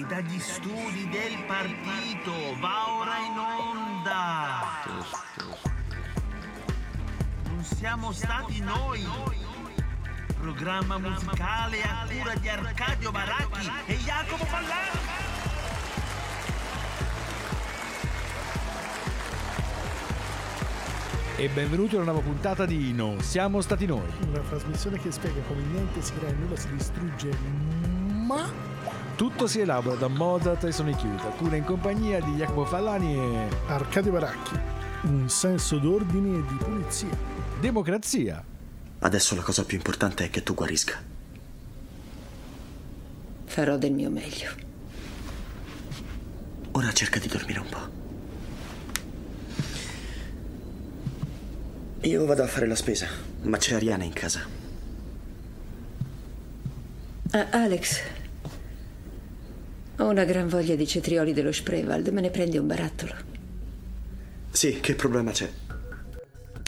e dagli studi del partito. Va ora in onda. Non siamo stati noi. Programma musicale a cura di Arcadio Baracchi e Jacopo Pallani. E benvenuti a una nuova puntata di Non siamo stati noi. Una trasmissione che spiega come niente si crea e nulla si distrugge, ma Tutto si elabora da Mozart e Sonic Youth, cura in compagnia di Jacopo Fallani e Arcadio Baracchi, un senso d'ordine e di pulizia. Democrazia. Adesso la cosa più importante è che tu guarisca. Farò del mio meglio. Ora cerca di dormire un po'. Io vado a fare la spesa, ma c'è Ariana in casa. Ah, Alex. Ho una gran voglia di cetrioli dello Sprewald. Me ne prendi un barattolo. Sì, che problema c'è?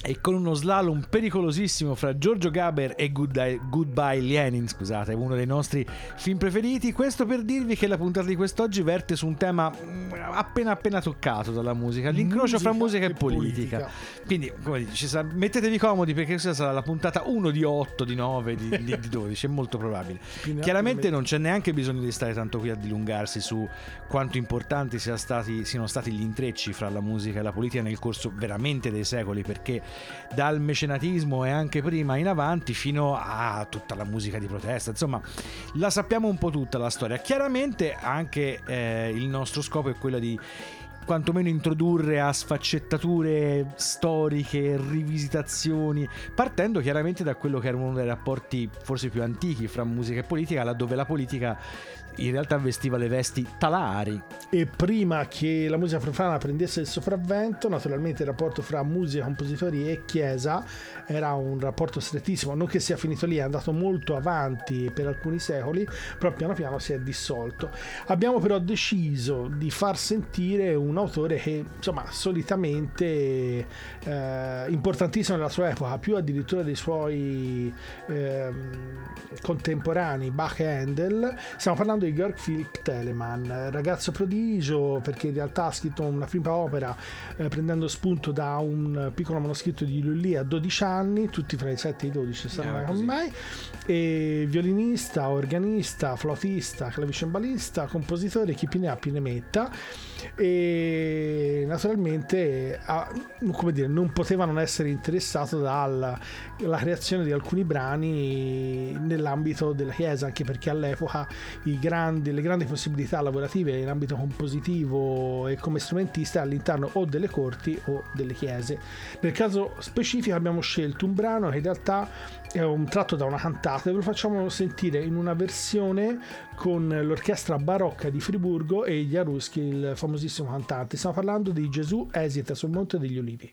E con uno slalom pericolosissimo fra Giorgio Gaber e Goodbye, Goodbye Lenin, scusate, uno dei nostri film preferiti. Questo per dirvi che la puntata di quest'oggi verte su un tema mm, appena appena toccato dalla musica, l'incrocio fra musica e politica. Quindi, come dici, sa- mettetevi comodi perché questa sarà la puntata 1 di 8, di 9, di, di- di 12, è molto probabile. Chiaramente non c'è neanche bisogno di stare tanto qui a dilungarsi su quanto importanti sia stati- siano stati gli intrecci fra la musica e la politica nel corso veramente dei secoli, perché dal mecenatismo e anche prima in avanti fino a tutta la musica di protesta, insomma, la sappiamo un po' tutta la storia. Chiaramente anche eh, il nostro scopo è quello di quantomeno introdurre a sfaccettature storiche, rivisitazioni, partendo chiaramente da quello che era uno dei rapporti forse più antichi fra musica e politica, laddove la politica in realtà vestiva le vesti talari. E prima che la musica profana prendesse il sopravvento, naturalmente il rapporto fra musica, compositori e chiesa era un rapporto strettissimo, non che sia finito lì, è andato molto avanti per alcuni secoli, però piano piano si è dissolto. Abbiamo però deciso di far sentire un autore che, insomma, solitamente eh, importantissimo nella sua epoca, più addirittura dei suoi ehm, contemporanei, Bach e Handel. Stiamo parlando di Georg Philipp Telemann, ragazzo prodigio perché in realtà ha scritto una prima opera eh, prendendo spunto da un piccolo manoscritto di Lully a 12 anni, tutti fra i 7 e i 12 saranno me, e violinista, organista, flautista, clavicembalista, compositore, chi più ne ha più ne metta. E naturalmente ah, come dire, non poteva non essere interessato dalla la creazione di alcuni brani nell'ambito della chiesa anche perché all'epoca i grandi, le grandi possibilità lavorative in ambito compositivo e come strumentista all'interno o delle corti o delle chiese nel caso specifico abbiamo scelto un brano che in realtà è un tratto da una cantata e ve lo facciamo sentire in una versione con l'orchestra barocca di Friburgo e Jaruski, il famosissimo cantante. Stiamo parlando di Gesù esita sul Monte degli Ulivi.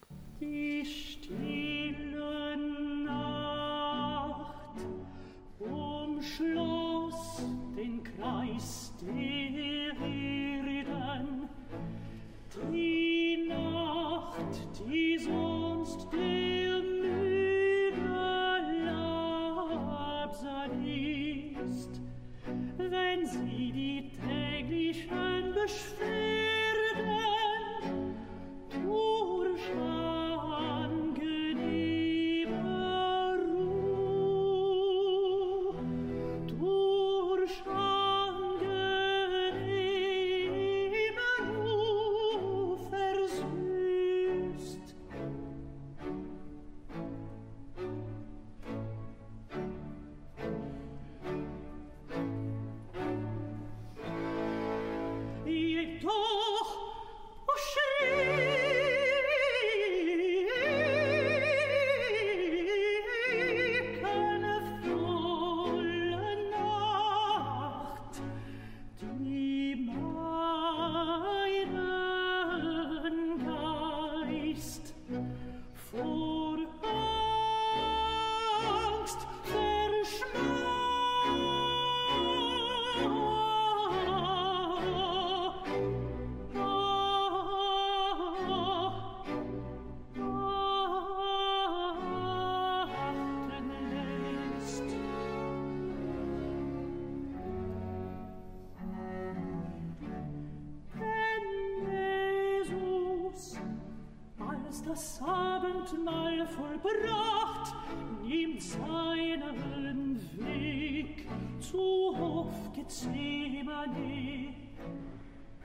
Abendmahl vollbracht, nimmt seinen Weg zu Hof Gethsemane.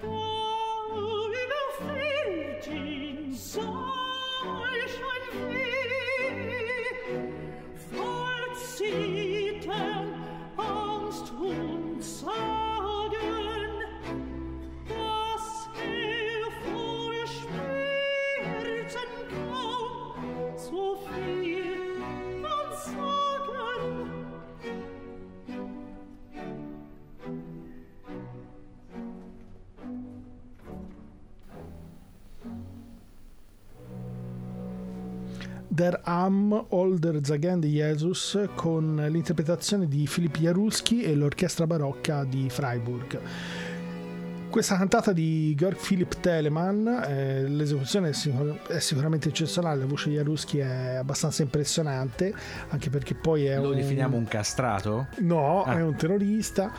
Da überfällt ihn solch ein Weh, voll Zittern, Angst und Sorgen, Der Am Older Zagen di Jesus con l'interpretazione di Filip Jaruski e l'orchestra barocca di Freiburg. Questa cantata di Georg Philipp Telemann, eh, l'esecuzione è, sicur- è sicuramente eccezionale, la voce di Jaruski è abbastanza impressionante, anche perché poi è Lo un... definiamo un castrato? No, Ah. è un terrorista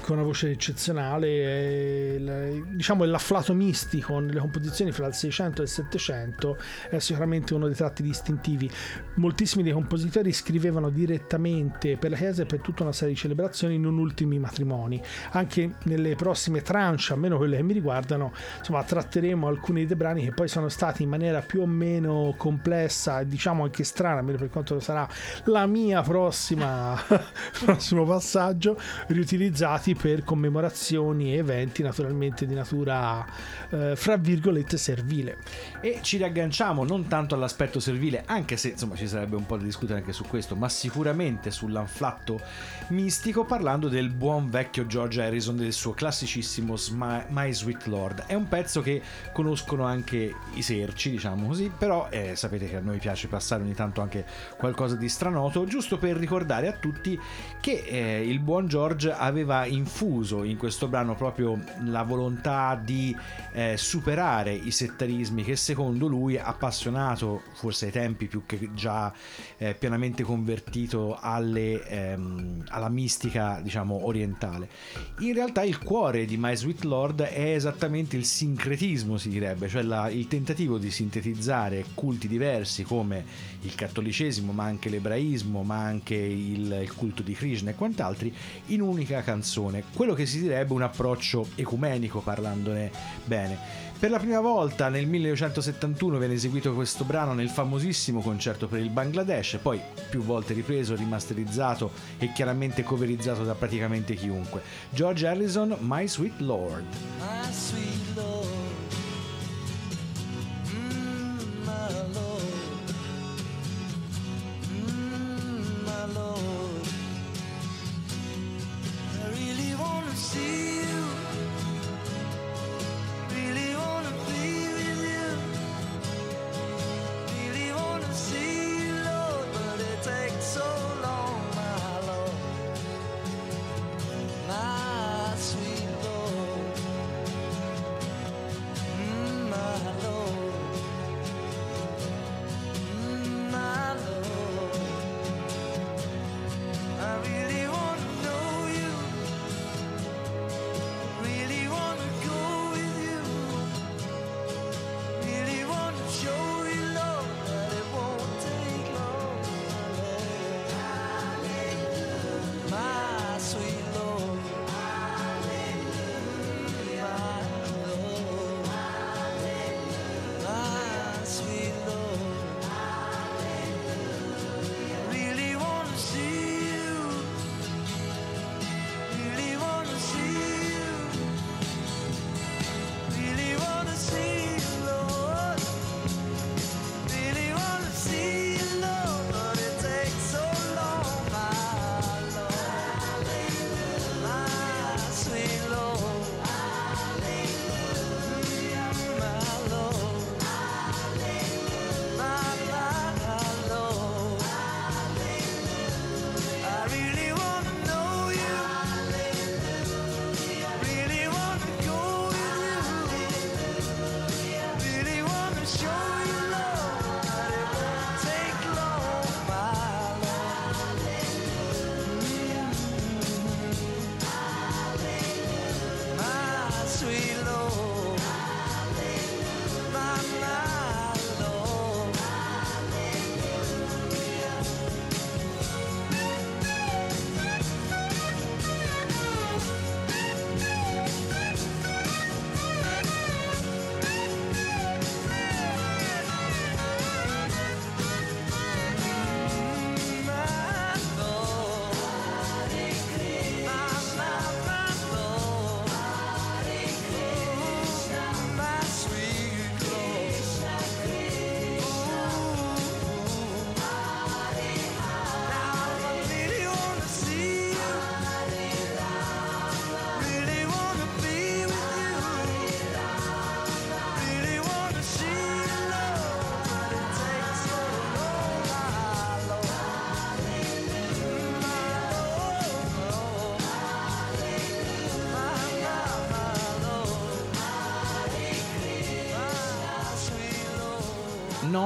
con una voce eccezionale, il- diciamo l'afflato mistico nelle composizioni fra il 600 e il 700 è sicuramente uno dei tratti distintivi. Moltissimi dei compositori scrivevano direttamente per la Chiesa e per tutta una serie di celebrazioni, non ultimi matrimoni. Anche nelle prossime tranche, almeno quelle che mi riguardano, insomma, tratteremo alcuni dei brani che poi sono stati in maniera più o meno complessa e diciamo anche strana, almeno per quanto sarà la mia prossima prossimo passaggio, riutilizzati per commemorazioni e eventi naturalmente di natura eh, fra virgolette servile. E ci riagganciamo non tanto all'aspetto servile, anche se insomma ci sarebbe un po' da discutere anche su questo, ma sicuramente sull'anflatto mistico parlando del buon vecchio George Harrison del suo classicissimo Sma- My Sweet Lord. È un pezzo che conoscono anche i serci, diciamo così, però eh, sapete che a noi piace passare ogni tanto anche qualcosa di stranoto, giusto per ricordare a tutti che eh, il buon George aveva infuso in questo brano proprio la volontà di eh, superare i settarismi che secondo lui appassionato forse ai tempi più che già eh, pienamente convertito alle, ehm, alla mistica diciamo orientale. In realtà il cuore di My Sweet Lord è esattamente il sincretismo si direbbe cioè la- il tentativo di sintetizzare culti diversi come il cattolicesimo ma anche l'ebraismo ma anche il, il culto di Krishna e quant'altri in un'unica canzone quello che si direbbe un approccio ecumenico parlandone bene per la prima volta nel 1971 viene eseguito questo brano nel famosissimo concerto per il Bangladesh, poi più volte ripreso, rimasterizzato e chiaramente coverizzato da praticamente chiunque. George Harrison, My Sweet Lord. My sweet Lord, mm, my Lord, see you,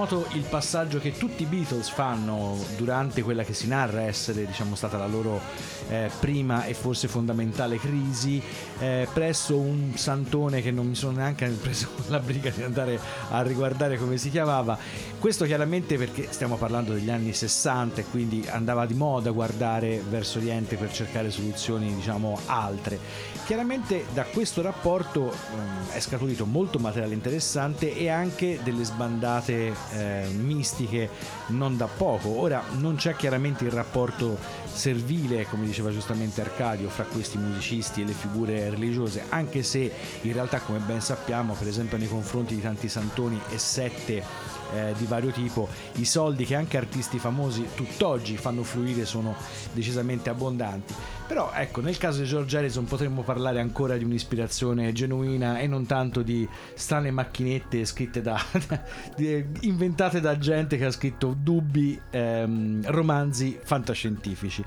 noto il passaggio che tutti i Beatles fanno durante quella che si narra essere diciamo, stata la loro eh, prima e forse fondamentale crisi eh, presso un santone che non mi sono neanche preso la briga di andare a riguardare come si chiamava. Questo chiaramente perché stiamo parlando degli anni 60 e quindi andava di moda guardare verso Oriente per cercare soluzioni diciamo altre. Chiaramente da questo rapporto ehm, è scaturito molto materiale interessante e anche delle sbandate eh, mistiche non da poco. Ora non c'è chiaramente il rapporto servile, come diceva giustamente Arcadio, fra questi musicisti e le figure religiose, anche se in realtà come ben sappiamo, per esempio nei confronti di tanti santoni e sette eh, di vario tipo, i soldi che anche artisti famosi tutt'oggi fanno fluire sono decisamente abbondanti. Però ecco, nel caso di George Harrison potremmo parlare ancora di un'ispirazione genuina e non tanto di strane macchinette scritte da, inventate da gente che ha scritto dubbi ehm, romanzi fantascientifici.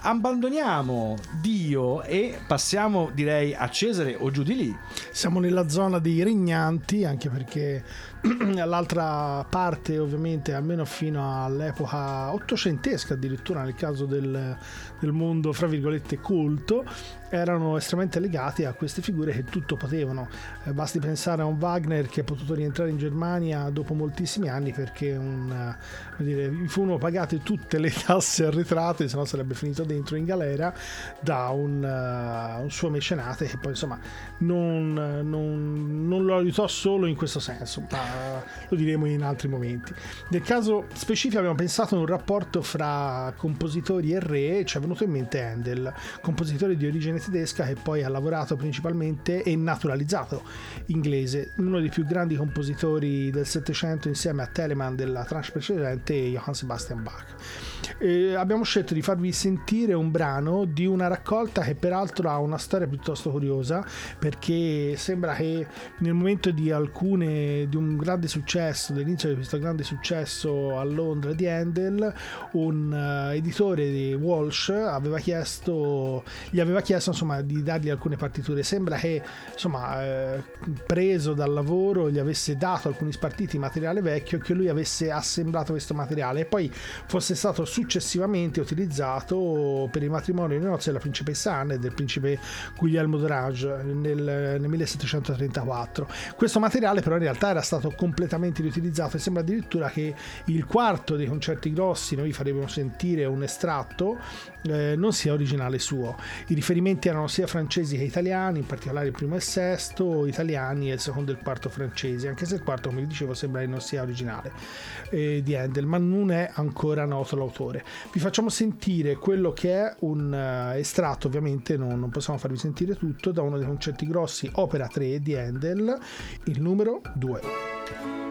Abbandoniamo Dio e passiamo direi a Cesare o giù di lì. Siamo nella zona dei regnanti, anche perché l'altra parte, ovviamente, almeno fino all'epoca ottocentesca, addirittura nel caso del, del mondo, fra virgolette, culto, erano estremamente legati a queste figure che tutto potevano. Eh, basti pensare a un Wagner che è potuto rientrare in Germania dopo moltissimi anni perché un, eh, dire, gli furono pagate tutte le tasse arretrate, se no sarebbe finito dentro in galera da un, eh, un suo mecenate che poi insomma non, non- non lo aiutò solo in questo senso, ma lo diremo in altri momenti. Nel caso specifico abbiamo pensato a un rapporto fra compositori e re, ci è venuto in mente Handel, compositore di origine tedesca che poi ha lavorato principalmente e naturalizzato inglese, uno dei più grandi compositori del Settecento insieme a Telemann della tranche precedente e Johann Sebastian Bach. E abbiamo scelto di farvi sentire un brano di una raccolta che peraltro ha una storia piuttosto curiosa perché sembra che nel momento di alcune di un grande successo dell'inizio di questo grande successo a Londra di Handel un eh, editore di Walsh aveva chiesto gli aveva chiesto insomma di dargli alcune partiture. Sembra che insomma eh, preso dal lavoro gli avesse dato alcuni spartiti materiale vecchio che lui avesse assemblato questo materiale. E poi fosse stato successivamente utilizzato per il matrimonio e le nozze della principessa Anne e del principe Guglielmo d'Orange nel, nel 1734 questo materiale però in realtà era stato completamente riutilizzato e sembra addirittura che il quarto dei concerti grossi noi faremo sentire un estratto eh, non sia originale suo. I riferimenti erano sia francesi che italiani in particolare il primo e il sesto italiani e il secondo e il quarto francesi anche se il quarto come vi dicevo sembra che non sia originale eh, di Handel ma non è ancora noto l'autore vi facciamo sentire quello che è un eh, estratto ovviamente non, non possiamo farvi sentire tutto da uno dei concerti grossi opera 3 di Handel il numero 2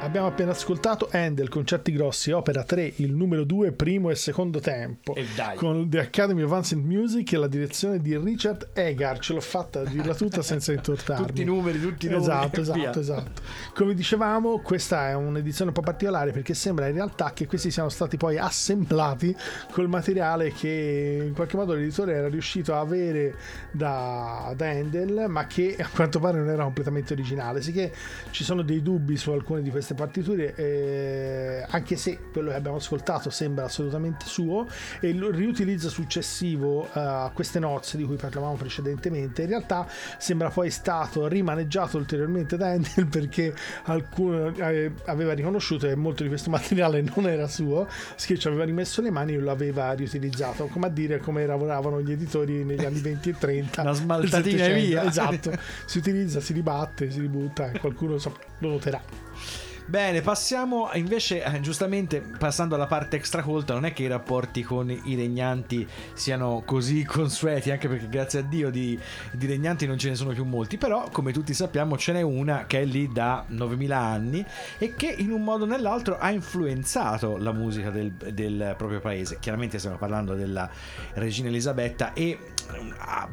Abbiamo appena ascoltato Handel, Concerti Grossi, opera 3, il numero 2, primo e secondo tempo. E dai. Con The Academy of Ancient Music e la direzione di Richard Egar. Ce l'ho fatta a dirla tutta senza intortarmi. Tutti i numeri, tutti i numeri. Esatto, esatto, esatto. Come dicevamo, questa è un'edizione un po' particolare perché sembra in realtà che questi siano stati poi assemblati col materiale che in qualche modo l'editore era riuscito a avere da, da Handel, ma che a quanto pare non era completamente originale. Sicché ci sono dei dubbi su alcune di queste partiture, eh, anche se quello che abbiamo ascoltato sembra assolutamente suo, e il riutilizzo successivo eh, a queste nozze di cui parlavamo precedentemente, in realtà sembra poi stato rimaneggiato ulteriormente da Handel perché alcuno eh, aveva riconosciuto che molto di questo materiale non era suo, che ci aveva rimesso le mani e lo aveva riutilizzato, come a dire come lavoravano gli editori negli anni 20 e 30. Una smaltatina del 700. via. Esatto, si utilizza, si ribatte, si ributta qualcuno lo noterà. Bene, passiamo invece, eh, giustamente passando alla parte extracolta, non è che i rapporti con i regnanti siano così consueti, anche perché grazie a Dio di, di regnanti non ce ne sono più molti, però come tutti sappiamo ce n'è una che è lì da 9000 anni e che in un modo o nell'altro ha influenzato la musica del, del proprio paese. Chiaramente stiamo parlando della regina Elisabetta e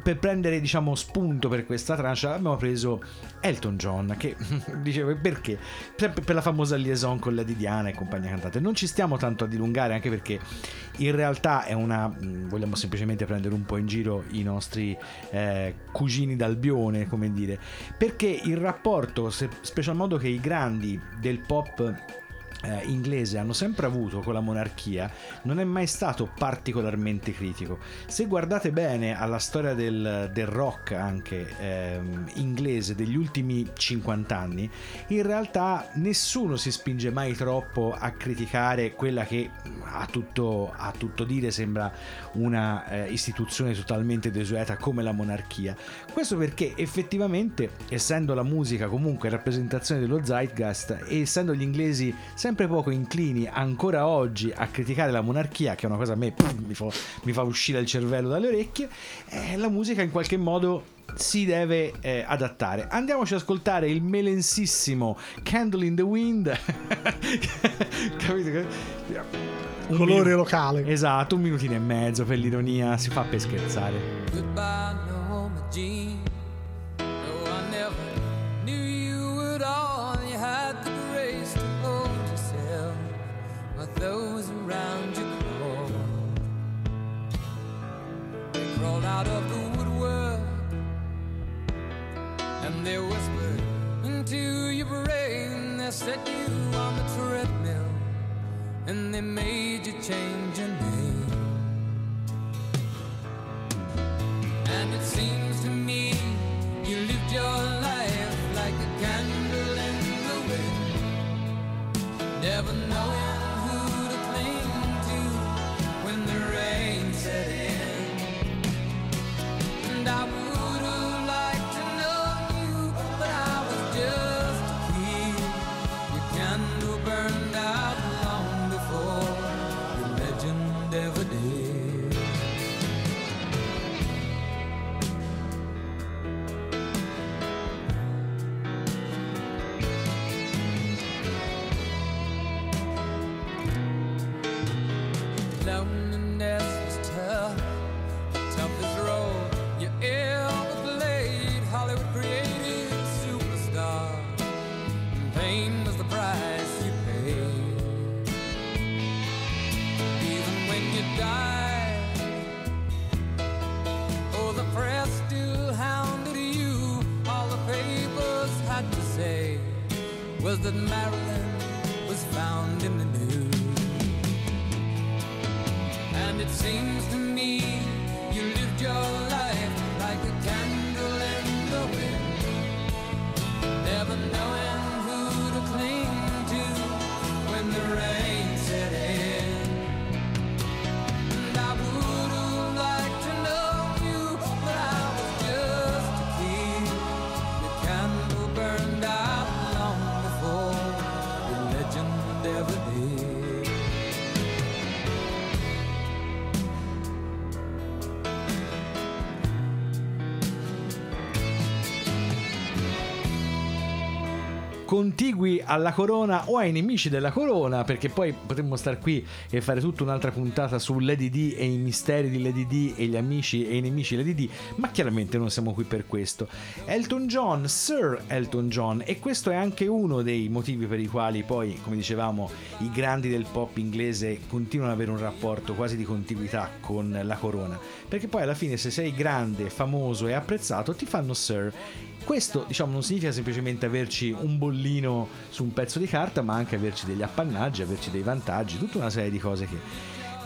per prendere diciamo spunto per questa tranche abbiamo preso Elton John che diceva perché? Per, per la famosa liaison con Lady Diana e compagnia cantante. Non ci stiamo tanto a dilungare anche perché in realtà è una vogliamo semplicemente prendere un po' in giro i nostri eh, cugini d'Albione come dire. Perché il rapporto special modo che i grandi del pop eh, inglese hanno sempre avuto con la monarchia non è mai stato particolarmente critico. Se guardate bene alla storia del, del rock anche ehm, inglese degli ultimi 50 anni, in realtà nessuno si spinge mai troppo a criticare quella che a tutto, a tutto dire sembra una eh, istituzione totalmente desueta come la monarchia. Questo perché effettivamente, essendo la musica comunque rappresentazione dello zeitgeist e essendo gli inglesi sempre poco inclini ancora oggi a criticare la monarchia, che è una cosa a me pff, mi, fa, mi fa uscire il cervello dalle orecchie, eh, la musica in qualche modo si deve eh, adattare. Andiamoci ad ascoltare il melensissimo Candle in the Wind. Capito? Un Colore minuto- locale. Esatto, un minutino e mezzo per l'ironia, si fa per scherzare. Goodbye. No, out of the woodwork, and they whispered into your brain. They set you on the treadmill, and they made you change your name. And it seems to me you lived your life like a candle in the wind, never knowing contigui alla corona o ai nemici della corona, perché poi potremmo star qui e fare tutta un'altra puntata su Lady D e i misteri di Lady D e gli amici e i nemici di Lady D, ma chiaramente non siamo qui per questo. Elton John, Sir Elton John, e questo è anche uno dei motivi per i quali poi, come dicevamo, i grandi del pop inglese continuano ad avere un rapporto quasi di contiguità con la corona, perché poi alla fine se sei grande, famoso e apprezzato ti fanno Sir questo diciamo non significa semplicemente averci un bollino su un pezzo di carta, ma anche averci degli appannaggi, averci dei vantaggi, tutta una serie di cose che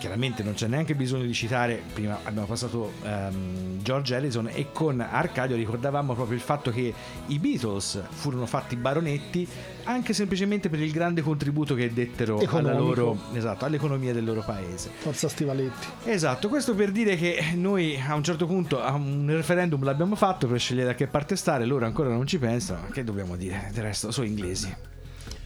chiaramente non c'è neanche bisogno di citare, prima abbiamo passato um, George Harrison e con Arcadio ricordavamo proprio il fatto che i Beatles furono fatti baronetti anche semplicemente per il grande contributo che dettero loro, esatto, all'economia del loro paese. Forza Stivaletti. Esatto, questo per dire che noi a un certo punto a un referendum l'abbiamo fatto per scegliere da che parte stare, loro ancora non ci pensano, che dobbiamo dire? Del resto sono inglesi.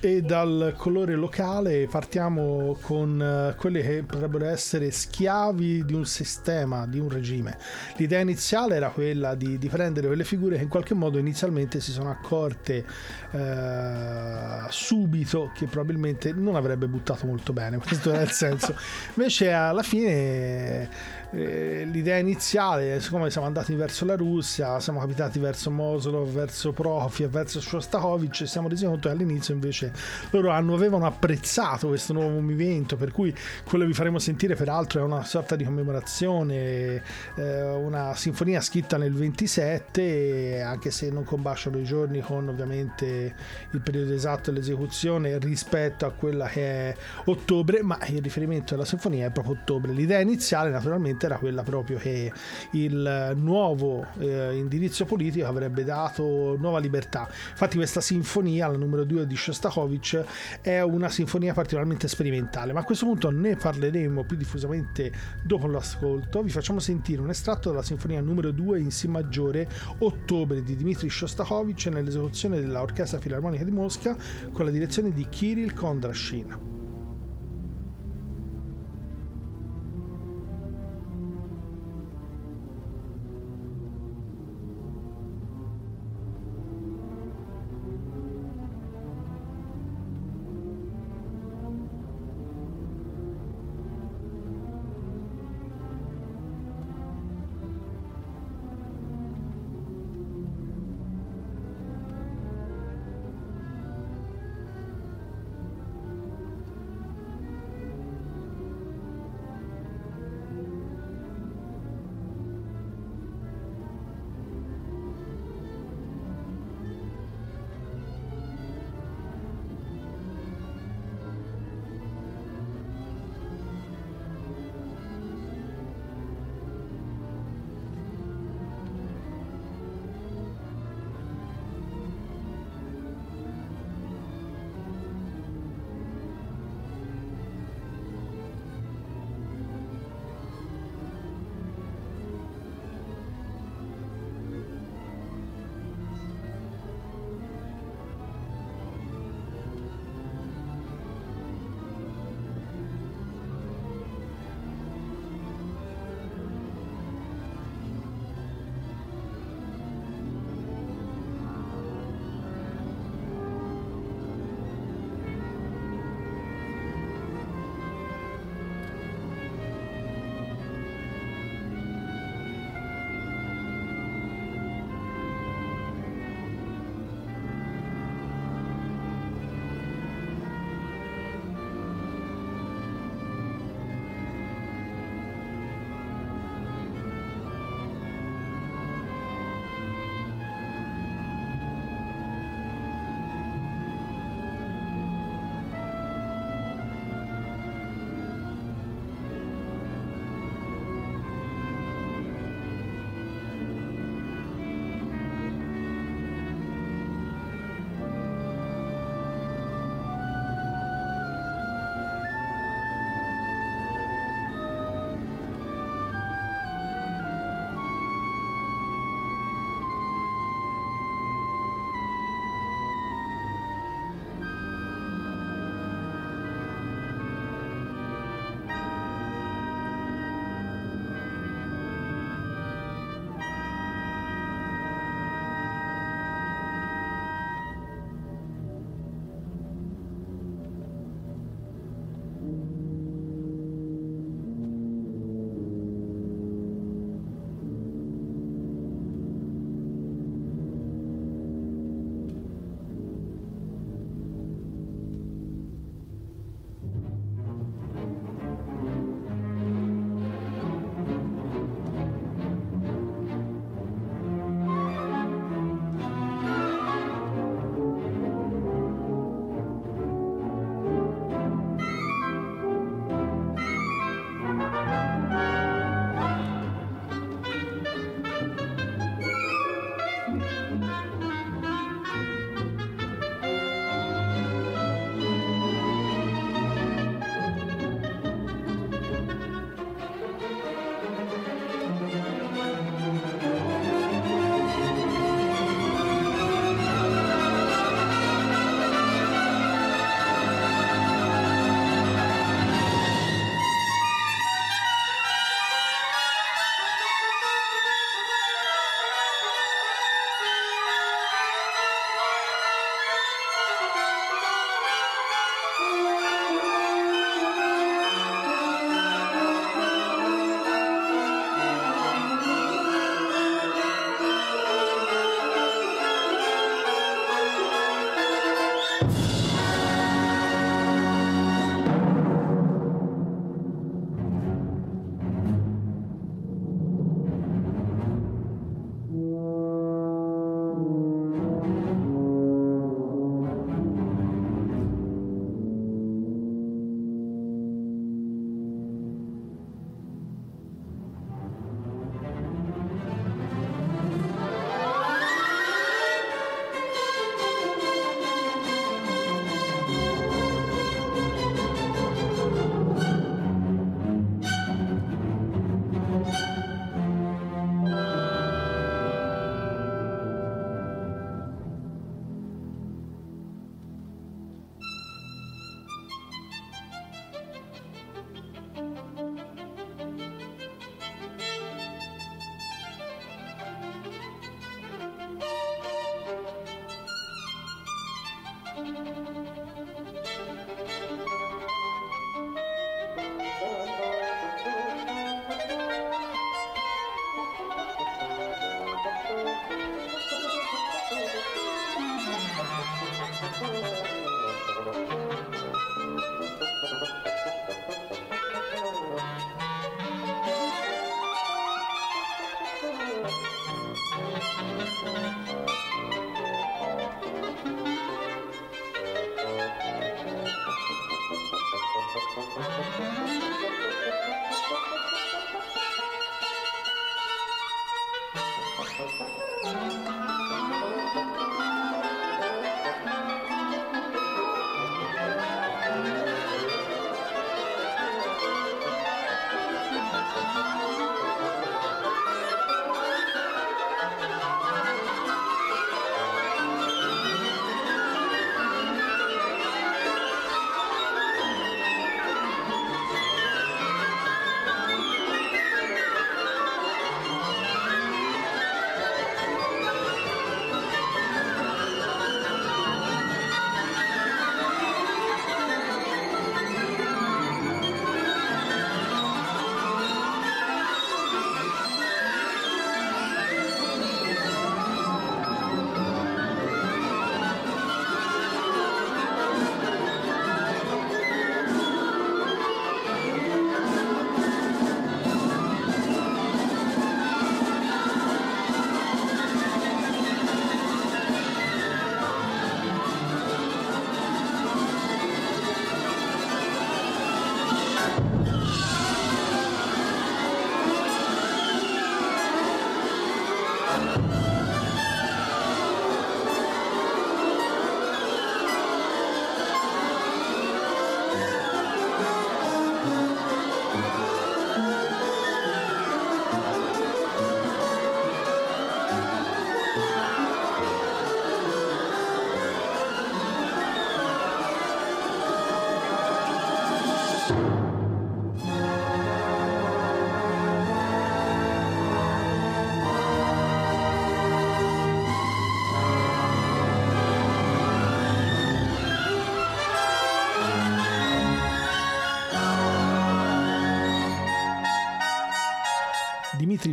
E dal colore locale partiamo con eh, quelli che potrebbero essere schiavi di un sistema, di un regime. L'idea iniziale era quella di, di prendere quelle figure che in qualche modo inizialmente si sono accorte eh, subito che probabilmente non avrebbe buttato molto bene, questo era il senso. Invece alla fine eh, l'idea iniziale, siccome siamo andati verso la Russia, siamo capitati verso Mosolov, verso Prokofiev, verso Shostakovich, ci siamo resi conto che all'inizio invece loro hanno, avevano apprezzato questo nuovo movimento, per cui quello che vi faremo sentire peraltro è una sorta di commemorazione, eh, una sinfonia scritta nel 27, anche se non combaciano i giorni con ovviamente il periodo esatto dell'esecuzione rispetto a quella che è ottobre, ma il riferimento alla sinfonia è proprio ottobre. L'idea iniziale naturalmente era quella proprio che il nuovo eh, indirizzo politico avrebbe dato nuova libertà. Infatti questa sinfonia, la numero 2 di Shostakovich, è una sinfonia particolarmente sperimentale, ma a questo punto ne parleremo più diffusamente dopo l'ascolto. Vi facciamo sentire un estratto della sinfonia numero 2 in Si maggiore, ottobre di Dmitri Shostakovich nell'esecuzione dell'Orchestra Filarmonica di Mosca con la direzione di Kirill Kondrashin.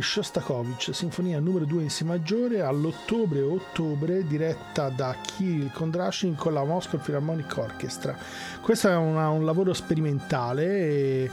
Shostakovich, sinfonia numero 2 in Si maggiore, all'ottobre e ottobre, diretta da Kirill Kondrashin con la Moscow Philharmonic Orchestra. Questo è una- un lavoro sperimentale eh,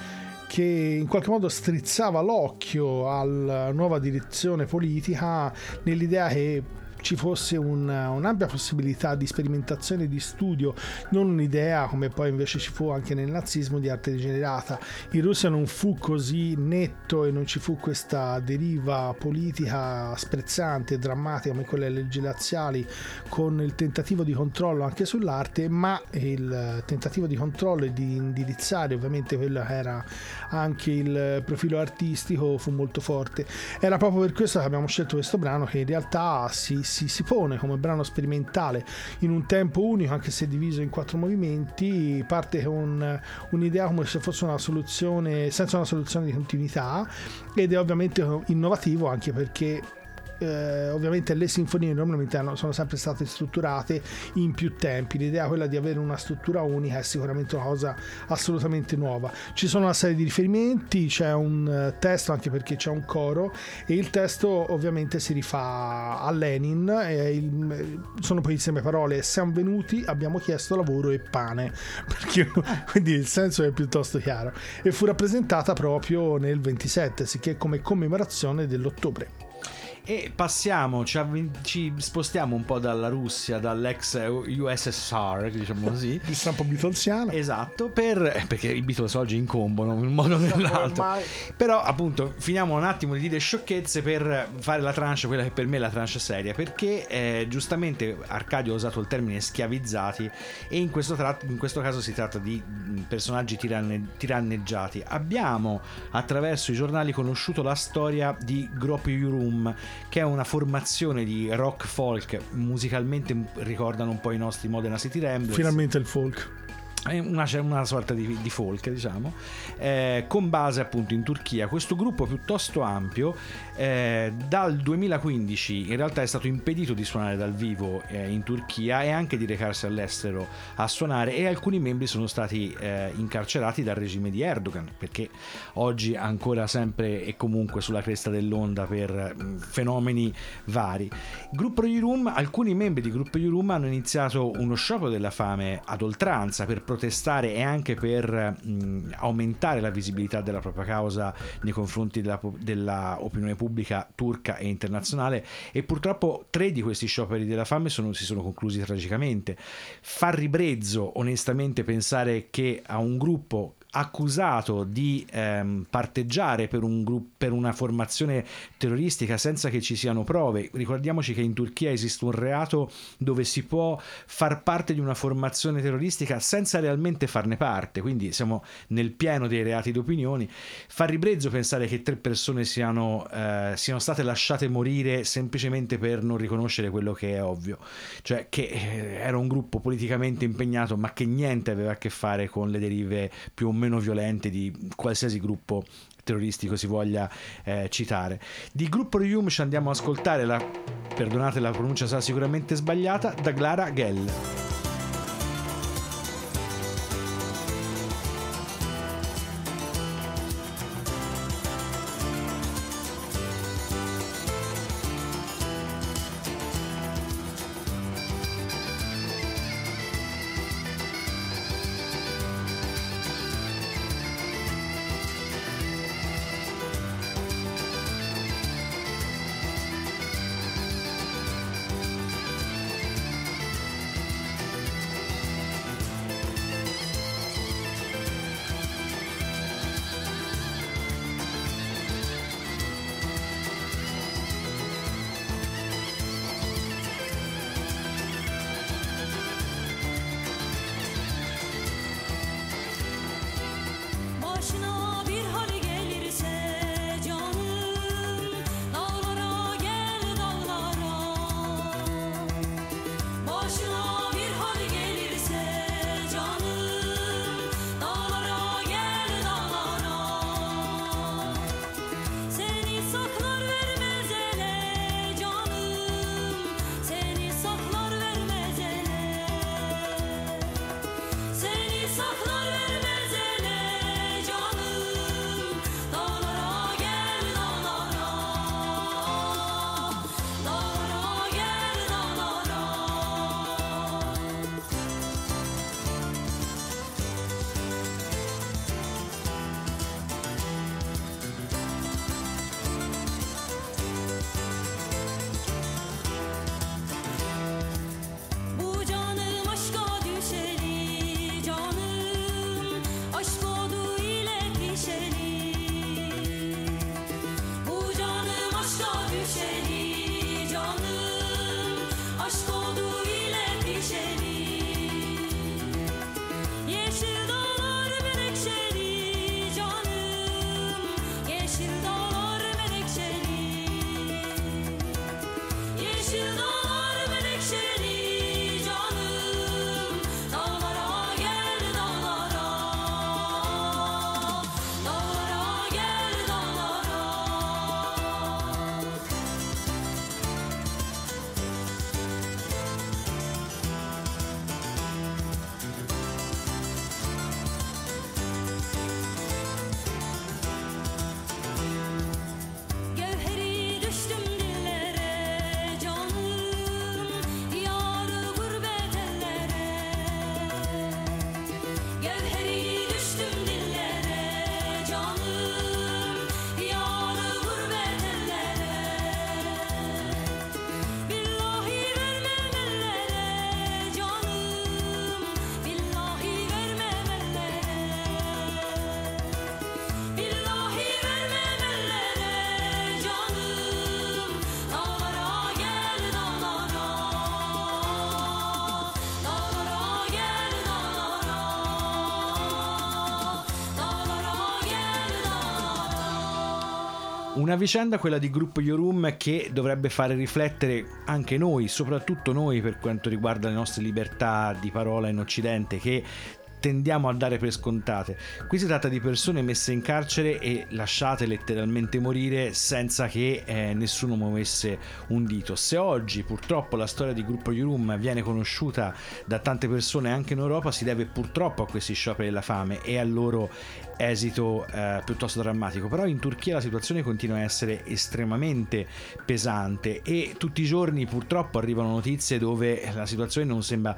che in qualche modo strizzava l'occhio alla nuova direzione politica nell'idea che ci fosse un- un'ampia possibilità di sperimentazione e di studio, non un'idea come poi invece ci fu anche nel nazismo di arte degenerata. In Russia non fu così netto e non ci fu questa deriva politica sprezzante drammatica come quelle leggi razziali con il tentativo di controllo anche sull'arte, ma il tentativo di controllo e di indirizzare ovviamente quello che era anche il profilo artistico fu molto forte. Era proprio per questo che abbiamo scelto questo brano che in realtà si, si- si pone come brano sperimentale in un tempo unico, anche se diviso in quattro movimenti, parte con un'idea come se fosse una soluzione, senza una soluzione di continuità ed è ovviamente innovativo anche perché eh, ovviamente le sinfonie normalmente hanno- sono sempre state strutturate in più tempi. L'idea quella di avere una struttura unica è sicuramente una cosa assolutamente nuova. Ci sono una serie di riferimenti, c'è un eh, testo anche perché c'è un coro e il testo ovviamente si rifà a Lenin. il- sono pochissime parole. Siamo venuti, abbiamo chiesto lavoro e pane. Perché, quindi il senso è piuttosto chiaro. E fu rappresentata proprio nel 27, sicché come commemorazione dell'ottobre. E passiamo, ci, avvi- ci spostiamo un po' dalla Russia, dall'ex USSR, diciamo così. Di stampo beatlesiano. Esatto, per, perché i Beatles oggi incombono in un modo o nell'altro. ormai. Però appunto finiamo un attimo di dire sciocchezze per fare la tranche, quella che per me è la tranche seria, perché eh, giustamente Arcadio ha usato il termine schiavizzati e in questo, trat- in questo caso si tratta di mh, personaggi tiranne- tiranneggiati. Abbiamo attraverso i giornali conosciuto la storia di Grop Yurum, che è una formazione di rock folk, musicalmente ricordano un po' i nostri Modena City Ramblers. Finalmente il folk. Una, una sorta di, di folk, diciamo, eh, con base appunto in Turchia. Questo gruppo piuttosto ampio, eh, dal 2015 in realtà è stato impedito di suonare dal vivo eh, in Turchia e anche di recarsi all'estero a suonare e alcuni membri sono stati eh, incarcerati dal regime di Erdogan, perché oggi ancora sempre e comunque sulla cresta dell'onda per mh, fenomeni vari. Gruppo Yurum, alcuni membri di Gruppo Yurum hanno iniziato uno sciopero della fame ad oltranza per protestare e anche per mh, aumentare la visibilità della propria causa nei confronti della, po- della pubblica turca e internazionale e purtroppo tre di questi scioperi della fame sono- si sono conclusi tragicamente. Fa ribrezzo onestamente pensare che a un gruppo accusato di ehm, parteggiare per, un gruppo, per una formazione terroristica senza che ci siano prove. Ricordiamoci che in Turchia esiste un reato dove si può far parte di una formazione terroristica senza realmente farne parte, quindi siamo nel pieno dei reati d'opinioni. Fa ribrezzo pensare che tre persone siano, eh, siano state lasciate morire semplicemente per non riconoscere quello che è ovvio, cioè che eh, era un gruppo politicamente impegnato ma che niente aveva a che fare con le derive più o meno violente di qualsiasi gruppo terroristico si voglia eh, citare. Di gruppo Rium ci andiamo ad ascoltare la, perdonate la pronuncia sarà sicuramente sbagliata, da Clara Gell. Una vicenda, quella di Gruppo Yorum, che dovrebbe fare riflettere anche noi, soprattutto noi per quanto riguarda le nostre libertà di parola in Occidente, che tendiamo a dare per scontate. Qui si tratta di persone messe in carcere e lasciate letteralmente morire senza che eh, nessuno muovesse un dito. Se oggi purtroppo la storia di Gruppo Yurum viene conosciuta da tante persone anche in Europa, si deve purtroppo a questi scioperi della fame e al loro esito eh, piuttosto drammatico. Però in Turchia la situazione continua a essere estremamente pesante e tutti i giorni purtroppo arrivano notizie dove la situazione non sembra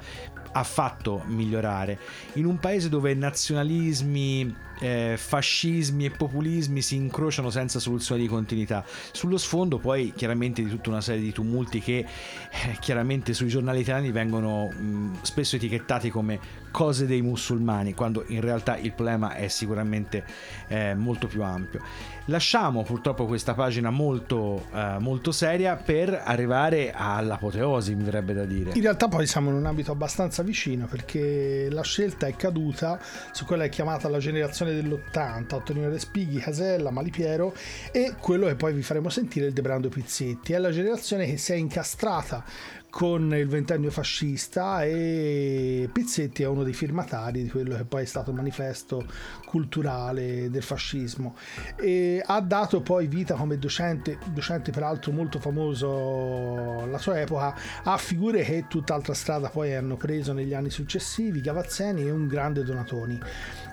affatto migliorare. In un paese dove nazionalismi, eh, fascismi e populismi si incrociano senza soluzione di continuità. Sullo sfondo poi chiaramente di tutta una serie di tumulti che eh, chiaramente sui giornali italiani vengono mh, spesso etichettati come cose dei musulmani, quando in realtà il problema è sicuramente eh, molto più ampio. Lasciamo purtroppo questa pagina molto, eh, molto seria per arrivare all'apoteosi, mi verrebbe da dire. In realtà poi siamo in un ambito abbastanza vicino perché la scelta è caduta su quella che è chiamata la generazione dell'80, Ottonino Respighi, Casella, Malipiero e quello che poi vi faremo sentire il Debrando Pizzetti. È la generazione che si è incastrata con il ventennio fascista e Pizzetti è uno dei firmatari di quello che poi è stato il manifesto culturale del fascismo. E ha dato poi vita come docente, docente peraltro molto famoso alla sua epoca, a figure che tutt'altra strada poi hanno preso negli anni successivi, Gavazzeni e un grande Donatoni.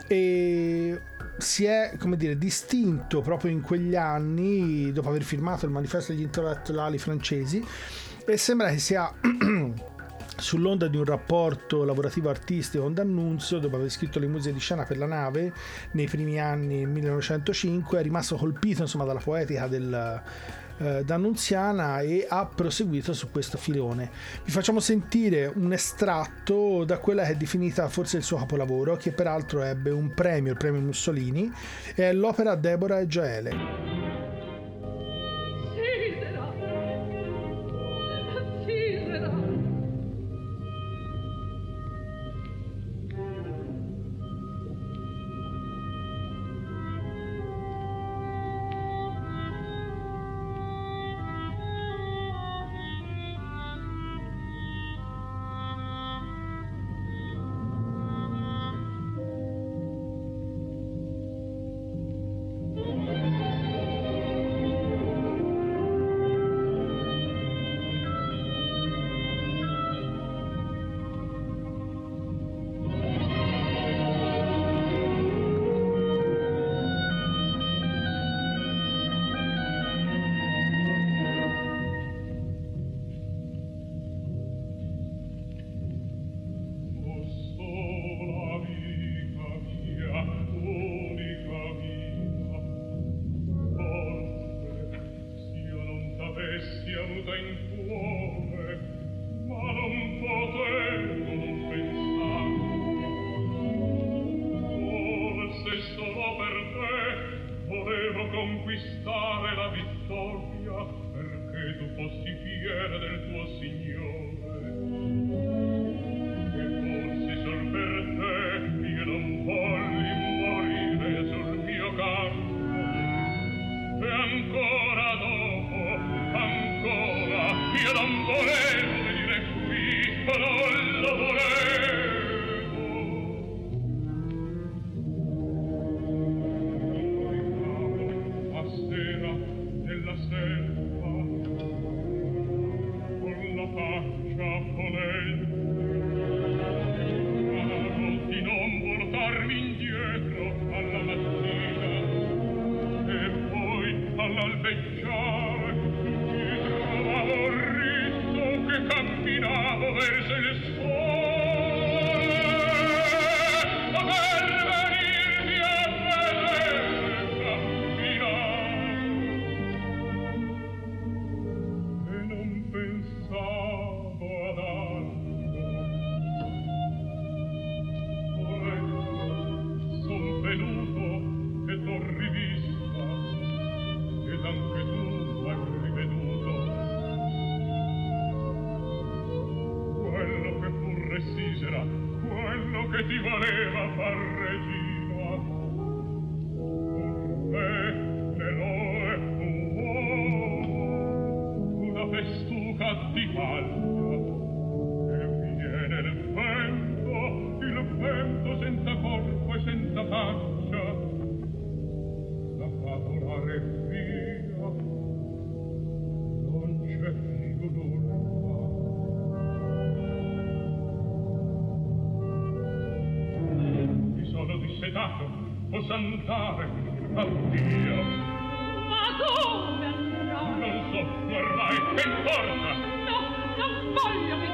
E si è come dire distinto proprio in quegli anni dopo aver firmato il manifesto degli intellettuali francesi e sembra che sia sull'onda di un rapporto lavorativo artistico con D'Annunzio, dopo aver scritto le musiche di scena per la nave nei primi anni 1905, è rimasto colpito insomma, dalla poetica del, eh, d'Annunziana e ha proseguito su questo filone. Vi facciamo sentire un estratto da quella che è definita forse il suo capolavoro, che peraltro ebbe un premio, il premio Mussolini, è l'opera Deborah e Gioele. T'avessi avuta in cuore, vestuca di paglia e viene il vento il vento senza corpo e senza faccia. La fa volare via non c'è più nulla mi sono dissetato posso andare a Dio. per forza! No, non voglio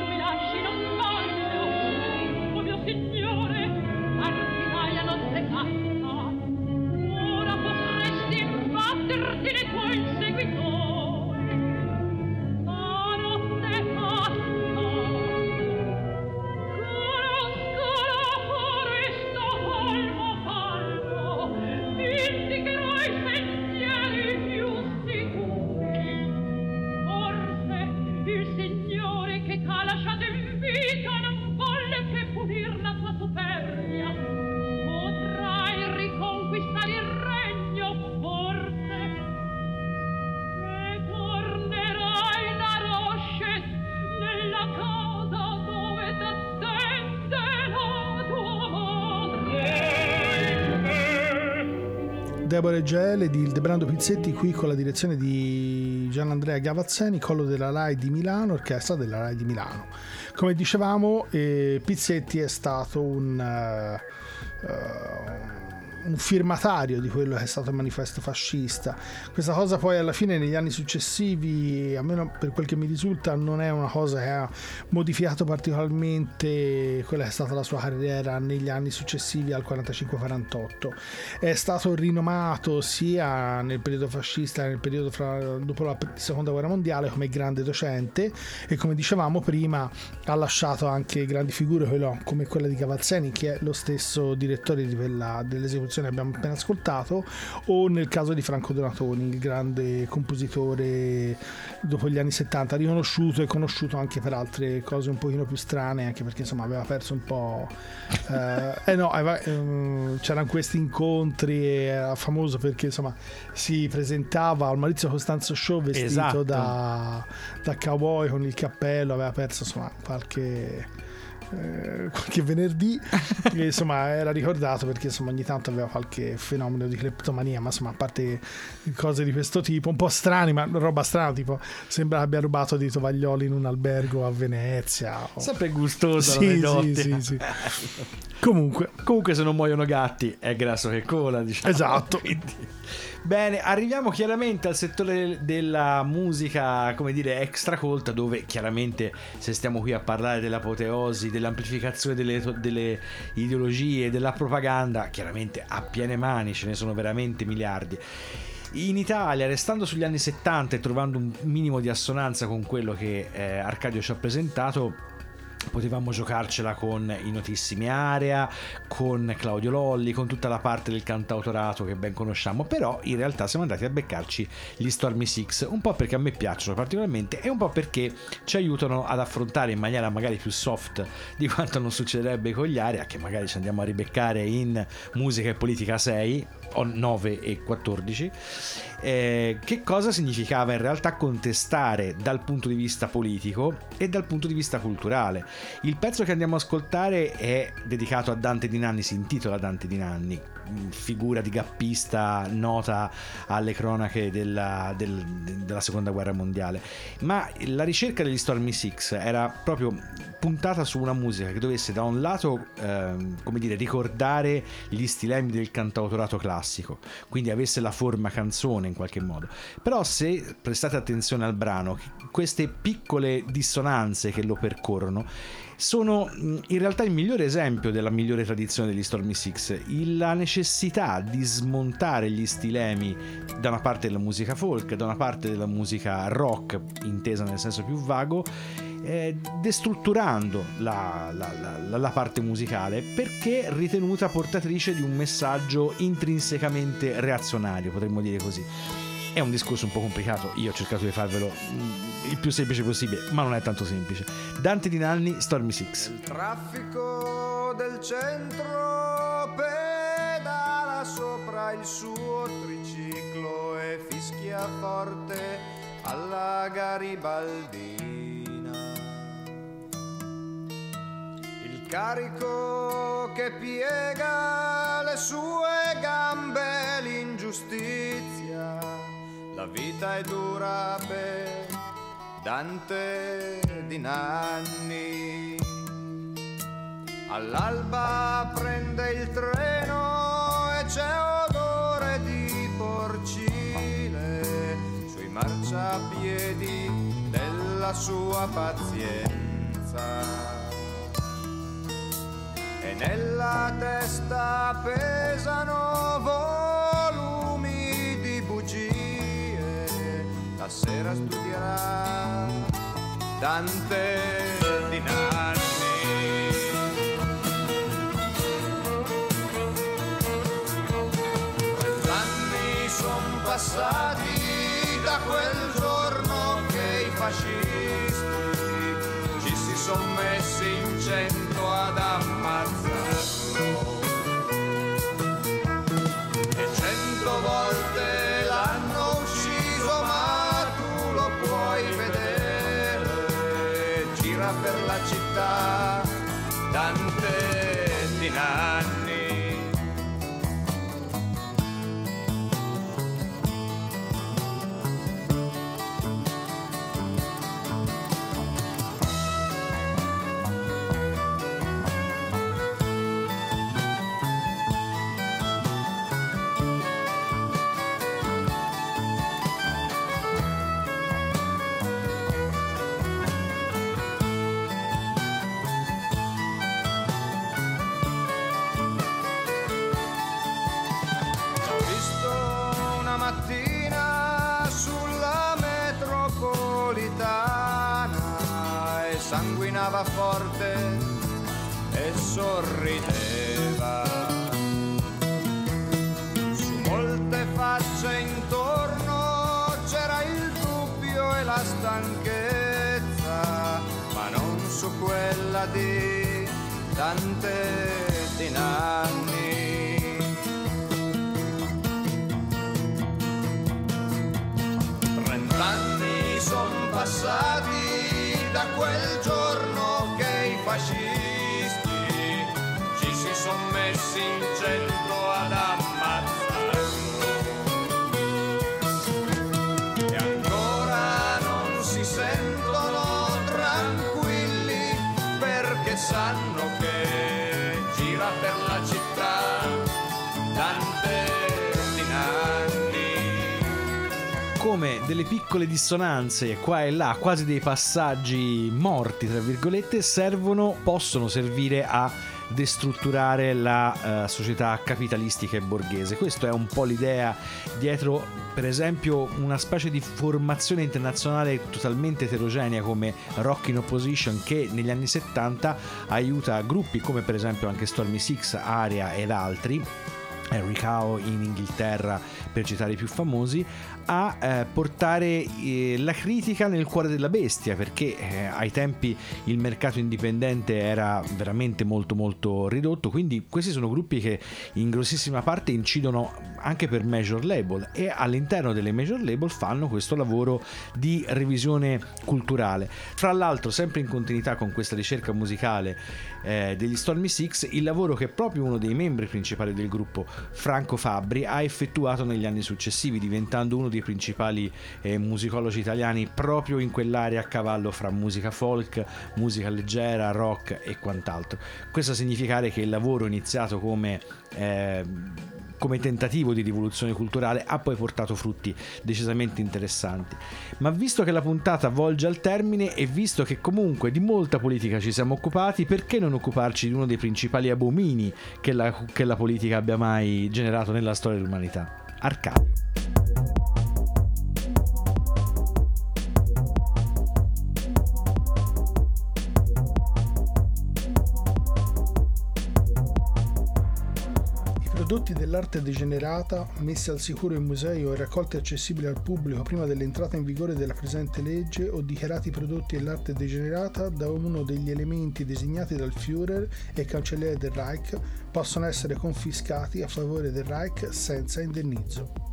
Deborah Gele di Ildebrando Pizzetti qui con la direzione di Gianandrea Gavazzeni, collo della RAI di Milano, orchestra della RAI di Milano. Come dicevamo, eh, Pizzetti è stato un, eh, un firmatario di quello che è stato il manifesto fascista. Questa cosa poi alla fine negli anni successivi, almeno per quel che mi risulta, non è una cosa che ha modificato particolarmente quella che è stata la sua carriera negli anni successivi al 45-48. È stato rinomato sia nel periodo fascista che nel periodo fra- dopo la seconda guerra mondiale come grande docente e come dicevamo prima ha lasciato anche grandi figure come quella di Cavazzeni che è lo stesso direttore di quella- dell'esecuzione che abbiamo appena ascoltato o nel caso di Franco Donatoni il grande compositore dopo gli anni 70 riconosciuto e conosciuto anche per altre cose un pochino più strane anche perché insomma aveva perso un po' eh, eh no aveva- ehm, c'erano questi incontri e era famoso perché insomma si presentava al Maurizio Costanzo Show vestito Esatto. da, da cowboy con il cappello aveva perso insomma qualche eh, qualche venerdì e, insomma era ricordato perché insomma ogni tanto aveva qualche fenomeno di cleptomania ma insomma a parte cose di questo tipo un po' strani ma roba strana tipo sembra abbia rubato dei tovaglioli in un albergo a Venezia o- Sempre gustosa Sì, sì, sì, sì. comunque Comunque se non muoiono gatti è grasso che cola, diciamo. Esatto. Quindi- Bene, arriviamo chiaramente al settore della musica, come dire, extra colta, dove chiaramente se stiamo qui a parlare dell'apoteosi, dell'amplificazione delle, delle ideologie, della propaganda, chiaramente a piene mani ce ne sono veramente miliardi. In Italia, restando sugli anni 70 e trovando un minimo di assonanza con quello che eh, Arcadio ci ha presentato, potevamo giocarcela con i notissimi Area, con Claudio Lolli, con tutta la parte del cantautorato che ben conosciamo, però in realtà siamo andati a beccarci gli Stormy Six, un po' perché a me piacciono particolarmente e un po' perché ci aiutano ad affrontare in maniera magari più soft di quanto non succederebbe con gli Area, che magari ci andiamo a ribeccare in Musica e Politica 6 o 9 e 14 eh, che cosa significava in realtà contestare dal punto di vista politico e dal punto di vista culturale. Il pezzo che andiamo a ascoltare è dedicato a Dante Di Nanni, si intitola Dante Di Nanni, figura di gappista nota alle cronache della, del- della seconda guerra mondiale. Ma la ricerca degli Stormy Six era proprio puntata su una musica che dovesse da un lato ehm, come dire ricordare gli stilemi del cantautorato classico quindi avesse la forma canzone in qualche modo però se prestate attenzione al brano queste piccole dissonanze che lo percorrono sono in realtà il migliore esempio della migliore tradizione degli Stormy Six, la necessità di smontare gli stilemi da una parte della musica folk, da una parte della musica rock, intesa nel senso più vago, eh, destrutturando la, la- la- la parte musicale perché ritenuta portatrice di un messaggio intrinsecamente reazionario, potremmo dire così. È un discorso un po' complicato, io ho cercato di farvelo il più semplice possibile, ma non è tanto semplice. Dante Di Nanni, Stormy Six. Il traffico del centro pedala sopra il suo triciclo e fischia forte alla garibaldina. Il carico che piega le sue gambe, l'ingiustizia, la vita è dura per Dante di Nanni. All'alba prende il treno e c'è odore di porcile sui marciapiedi della sua pazienza. E nella testa pesano voi la sera studierà Dante di Nanni. Trent'anni son passati da quel giorno che i fascisti ci si son messi in cento ad ammazzarlo. Sanguinava forte e sorrideva. Su molte facce intorno c'era il dubbio e la stanchezza, ma non su quella di Dante di Nanni. Trent'anni son passati da quel giorno ci si son messi in centro ad ammazzarlo. E ancora non si sentono tranquilli perché sanno che gira per la città Nanni. come delle piccole dissonanze qua e là, quasi dei passaggi morti, tra virgolette, servono, possono servire a destrutturare la eh, società capitalistica e borghese. Questa è un po' l'idea dietro, per esempio, una specie di formazione internazionale totalmente eterogenea come Rock in Opposition che negli anni 70 aiuta gruppi come per esempio anche Stormy Six, Aria ed altri Henry Cow in Inghilterra per citare i più famosi a eh, portare eh, la critica nel cuore della bestia perché eh, ai tempi il mercato indipendente era veramente molto molto ridotto quindi questi sono gruppi che in grossissima parte incidono anche per major label e all'interno delle major label fanno questo lavoro di revisione culturale. Fra l'altro sempre in continuità con questa ricerca musicale eh, degli Stormy Six il lavoro che proprio uno dei membri principali del gruppo Franco Fabbri ha effettuato negli anni successivi diventando uno dei principali eh, musicologi italiani proprio in quell'area a cavallo fra musica folk, musica leggera, rock e quant'altro. Questo a significare che il lavoro iniziato come eh, come tentativo di rivoluzione culturale ha poi portato frutti decisamente interessanti. Ma visto che la puntata volge al termine e visto che comunque di molta politica ci siamo occupati, perché non occuparci di uno dei principali abomini che la, che la politica abbia mai generato nella storia dell'umanità? Arcadio. Prodotti dell'arte degenerata, messi al sicuro in musei o in raccolte accessibili al pubblico prima dell'entrata in vigore della presente legge o dichiarati prodotti dell'arte degenerata da uno degli elementi designati dal Führer e cancelliere del Reich, possono essere confiscati a favore del Reich senza indennizzo.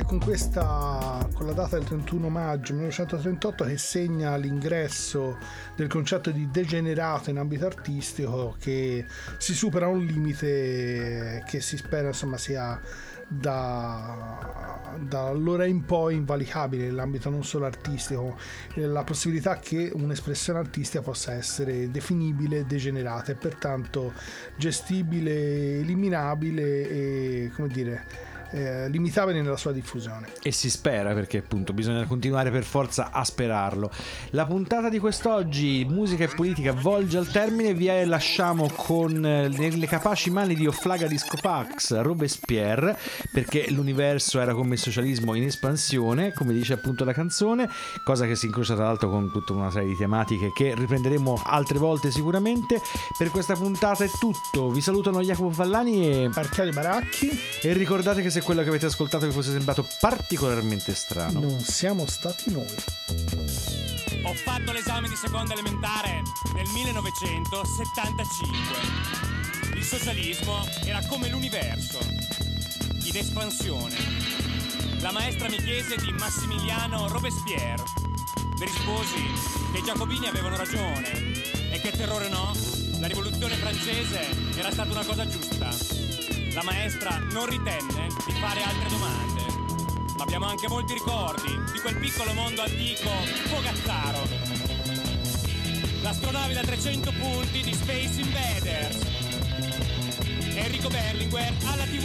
È con questa, con la data del 31 maggio 1938 che segna l'ingresso del concetto di degenerato in ambito artistico che si supera un limite che si spera insomma sia da, da allora in poi invalicabile nell'ambito non solo artistico, la possibilità che un'espressione artistica possa essere definibile degenerata e pertanto gestibile, eliminabile e come dire eh, limitabile nella sua diffusione. E si spera perché appunto bisogna continuare per forza a sperarlo. La puntata di quest'oggi, musica e politica, volge al termine. Vi lasciamo con eh, nelle capaci mani di Oflaga Disco Pax Robespierre perché l'universo era come il socialismo in espansione, come dice appunto la canzone, cosa che si incrocia tra l'altro con tutta una serie di tematiche che riprenderemo altre volte sicuramente. Per questa puntata è tutto. Vi salutano Jacopo Vallani e Arcadio Baracchi. E ricordate che se quello che avete ascoltato vi fosse sembrato particolarmente strano, Non siamo stati noi. Ho fatto l'esame di seconda elementare nel 1975. Il socialismo era come l'universo, in espansione. La maestra mi chiese di Massimiliano Robespierre. Le risposi che i giacobini avevano ragione e che terrore no, la rivoluzione francese era stata una cosa giusta. La maestra non ritenne di fare altre domande. Ma abbiamo anche molti ricordi di quel piccolo mondo antico fogazzaro. L'astronave da 300 punti di Space Invaders. Enrico Berlinguer alla TV.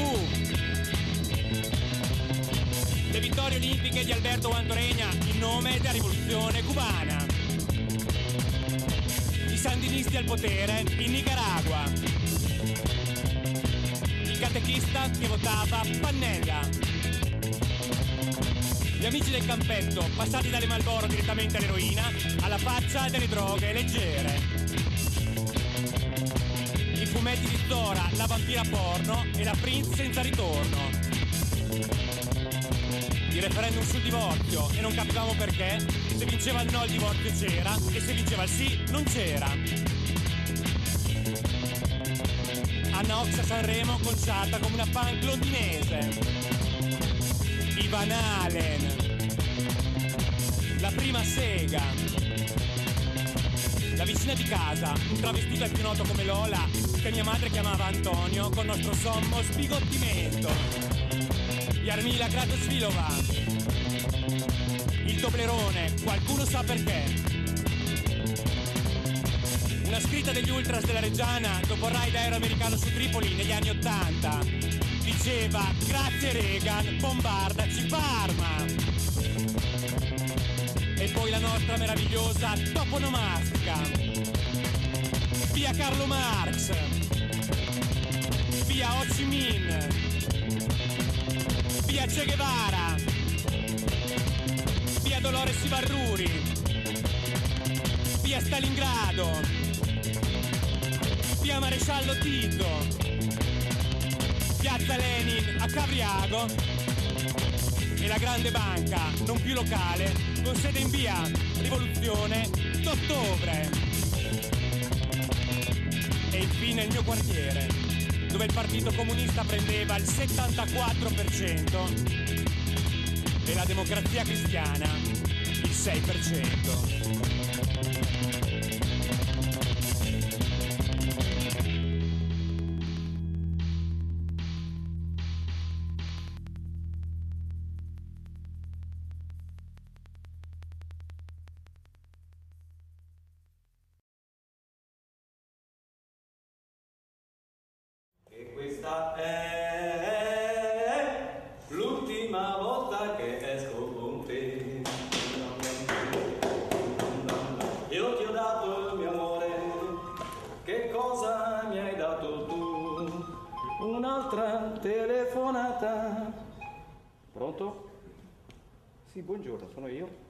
Le vittorie olimpiche di Alberto Guantoregna in nome della rivoluzione cubana. Sandinisti al potere in Nicaragua. Il catechista che votava Pannella. Gli amici del campetto, passati dalle Malboro direttamente all'eroina, alla faccia delle droghe leggere. I fumetti di Zora, la vampira porno e la Prince senza ritorno. Il referendum sul divorzio e non capivamo perché. Se vinceva il no il divorzio c'era e se vinceva il sì non c'era. Anna Ox Sanremo conciata come una punk londinese. Ivan Halen, la prima sega, la vicina di casa, un travestito è più noto come Lola, che mia madre chiamava Antonio con nostro sommo sbigottimento. Jarmila Kratosvilova, il Toblerone, qualcuno sa perché. Una scritta degli ultras della Reggiana dopo il raid aereo americano su Tripoli negli anni Ottanta diceva grazie Reagan, bombardaci Parma. E poi la nostra meravigliosa toponomastica. Via Carlo Marx. Via Ho Chi Minh. Via Che Guevara. Dolores Ivarruri. Via Stalingrado. Via Maresciallo Tito. Piazza Lenin a Cavriago e la grande banca, non più locale, con sede in via Rivoluzione d'ottobre. E infine il mio quartiere, dove il Partito Comunista prendeva il 74% e Democrazia Cristiana il 6%. Buongiorno, sono io.